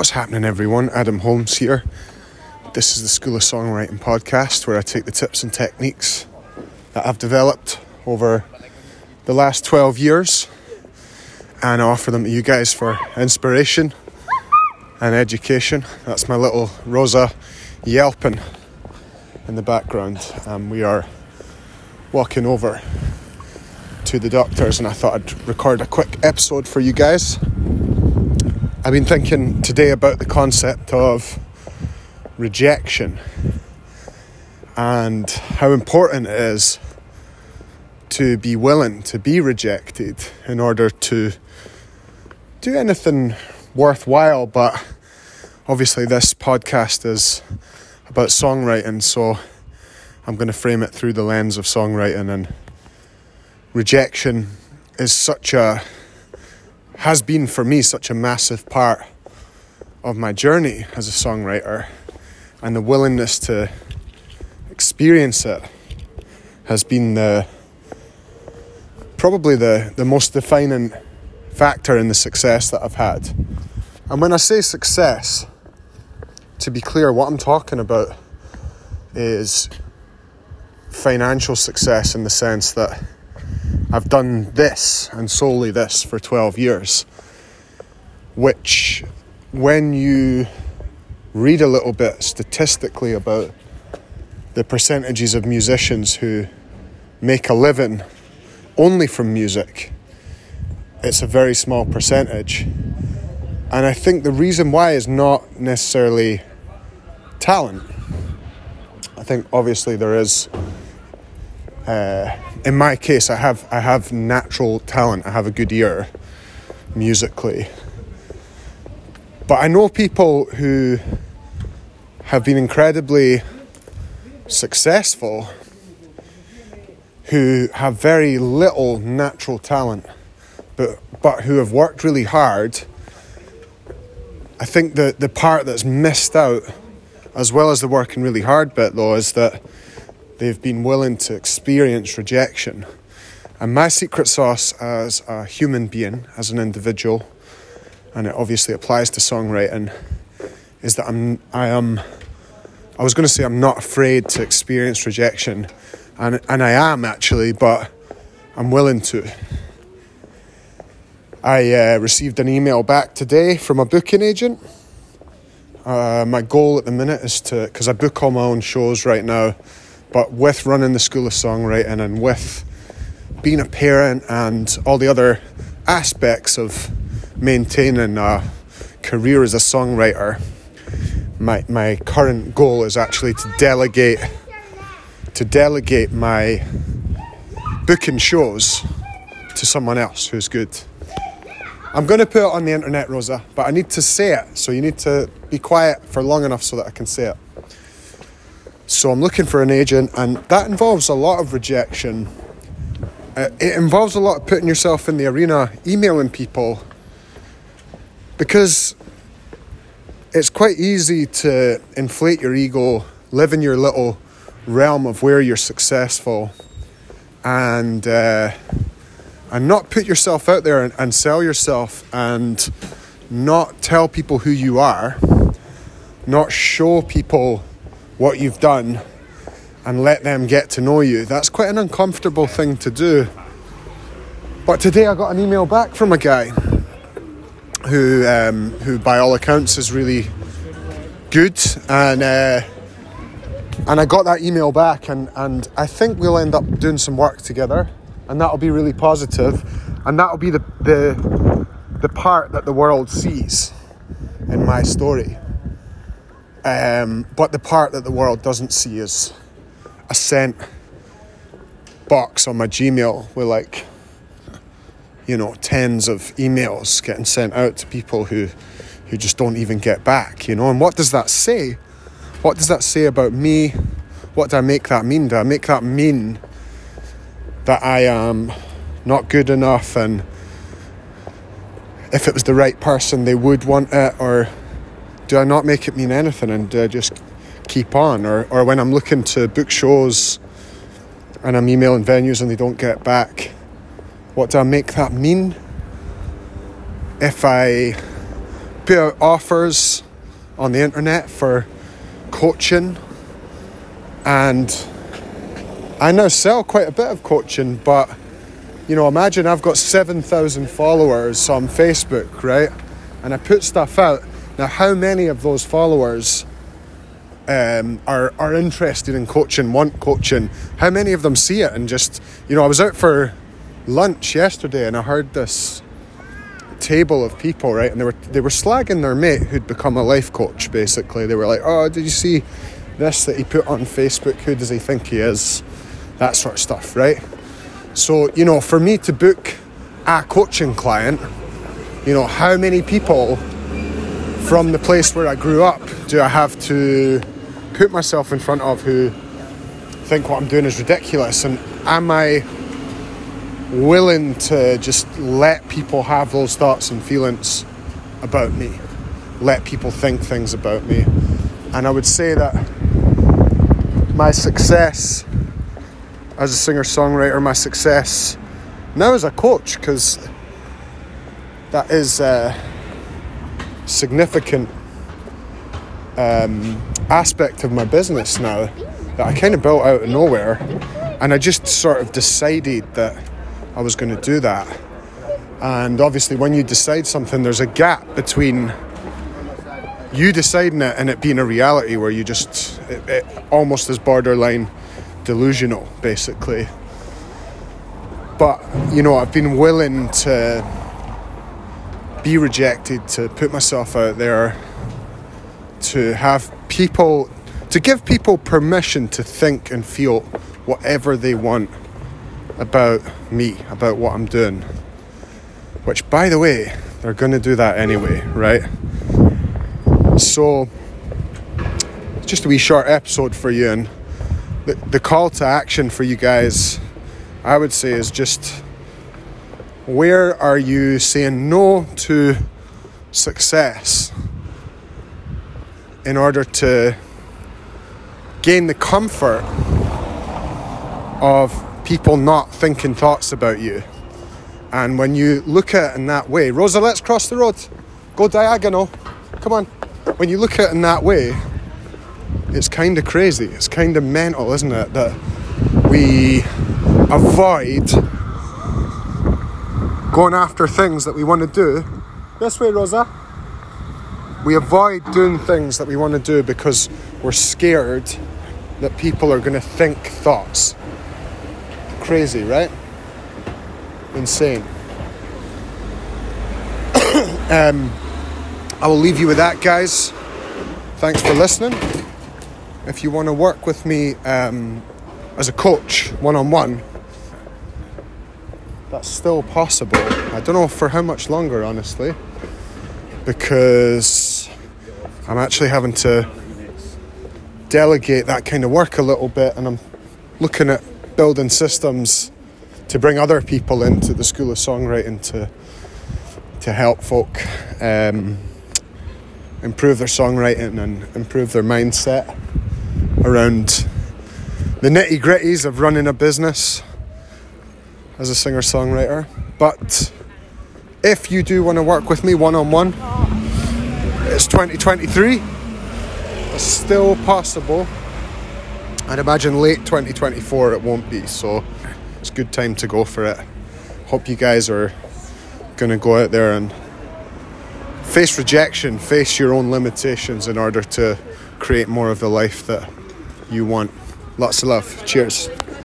What's happening, everyone? Adam Holmes here. This is the School of Songwriting podcast where I take the tips and techniques that I've developed over the last 12 years and I offer them to you guys for inspiration and education. That's my little Rosa yelping in the background. We are walking over to the doctors, and I thought I'd record a quick episode for you guys. I've been thinking today about the concept of rejection and how important it is to be willing to be rejected in order to do anything worthwhile. But obviously, this podcast is about songwriting, so I'm going to frame it through the lens of songwriting. And rejection is such a has been for me such a massive part of my journey as a songwriter and the willingness to experience it has been the probably the, the most defining factor in the success that I've had. And when I say success, to be clear, what I'm talking about is financial success in the sense that I've done this and solely this for 12 years, which, when you read a little bit statistically about the percentages of musicians who make a living only from music, it's a very small percentage. And I think the reason why is not necessarily talent. I think obviously there is uh, in my case, I have I have natural talent. I have a good ear musically, but I know people who have been incredibly successful who have very little natural talent, but but who have worked really hard. I think the the part that's missed out, as well as the working really hard bit, though, is that they've been willing to experience rejection. And my secret sauce as a human being, as an individual, and it obviously applies to songwriting, is that I'm, I am, I was going to say I'm not afraid to experience rejection, and, and I am actually, but I'm willing to. I uh, received an email back today from a booking agent. Uh, my goal at the minute is to, because I book all my own shows right now, but with running the School of Songwriting and with being a parent and all the other aspects of maintaining a career as a songwriter, my, my current goal is actually to delegate to delegate my booking shows to someone else who's good. I'm going to put it on the internet, Rosa, but I need to say it, so you need to be quiet for long enough so that I can say it. So I'm looking for an agent, and that involves a lot of rejection. Uh, it involves a lot of putting yourself in the arena, emailing people, because it's quite easy to inflate your ego, live in your little realm of where you're successful, and uh, and not put yourself out there and, and sell yourself, and not tell people who you are, not show people what you've done and let them get to know you. That's quite an uncomfortable thing to do. But today I got an email back from a guy who, um, who by all accounts, is really good, and uh, and I got that email back, and and I think we'll end up doing some work together, and that'll be really positive, and that'll be the the the part that the world sees in my story. Um, but the part that the world doesn't see is a sent box on my Gmail with like, you know, tens of emails getting sent out to people who, who just don't even get back, you know. And what does that say? What does that say about me? What do I make that mean? Do I make that mean that I am not good enough and if it was the right person they would want it or do I not make it mean anything and do I just keep on? Or, or when I'm looking to book shows and I'm emailing venues and they don't get back, what do I make that mean? If I put out offers on the internet for coaching, and I now sell quite a bit of coaching, but you know, imagine I've got 7,000 followers on Facebook, right? And I put stuff out. Now, how many of those followers um, are, are interested in coaching, want coaching? How many of them see it and just, you know, I was out for lunch yesterday and I heard this table of people, right? And they were they were slagging their mate who'd become a life coach. Basically, they were like, "Oh, did you see this that he put on Facebook? Who does he think he is?" That sort of stuff, right? So you know, for me to book a coaching client, you know, how many people from the place where I grew up do I have to put myself in front of who think what I'm doing is ridiculous? And am I willing to just let people have those thoughts and feelings about me, let people think things about me. And I would say that my success as a singer songwriter, my success now as a coach, because that is a significant um, aspect of my business now that I kind of built out of nowhere. And I just sort of decided that I was going to do that. And obviously, when you decide something, there's a gap between you deciding it and it being a reality where you just, it, it almost is borderline delusional, basically. But, you know, I've been willing to be rejected, to put myself out there, to have people, to give people permission to think and feel whatever they want about me, about what I'm doing. Which, by the way, they're going to do that anyway, right? So, just a wee short episode for you, and the, the call to action for you guys, I would say, is just where are you saying no to success in order to gain the comfort of people not thinking thoughts about you. And when you look at it in that way, Rosa, let's cross the road. Go diagonal. Come on. When you look at it in that way, it's kind of crazy. It's kind of mental, isn't it? That we avoid going after things that we want to do. This way, Rosa. We avoid doing things that we want to do because we're scared that people are going to think thoughts. Crazy, right? Insane. um, I will leave you with that, guys. Thanks for listening. If you want to work with me um, as a coach, one on one, that's still possible. I don't know for how much longer, honestly, because I'm actually having to delegate that kind of work a little bit, and I'm looking at building systems to bring other people into the School of Songwriting to to help folk um, improve their songwriting and improve their mindset around the nitty gritties of running a business as a singer songwriter. But if you do want to work with me one on one, it's 2023. It's still possible. I'd imagine late 2024 it won't be, so it's a good time to go for it. Hope you guys are going to go out there and face rejection, face your own limitations in order to create more of the life that you want. Lots of love. Cheers.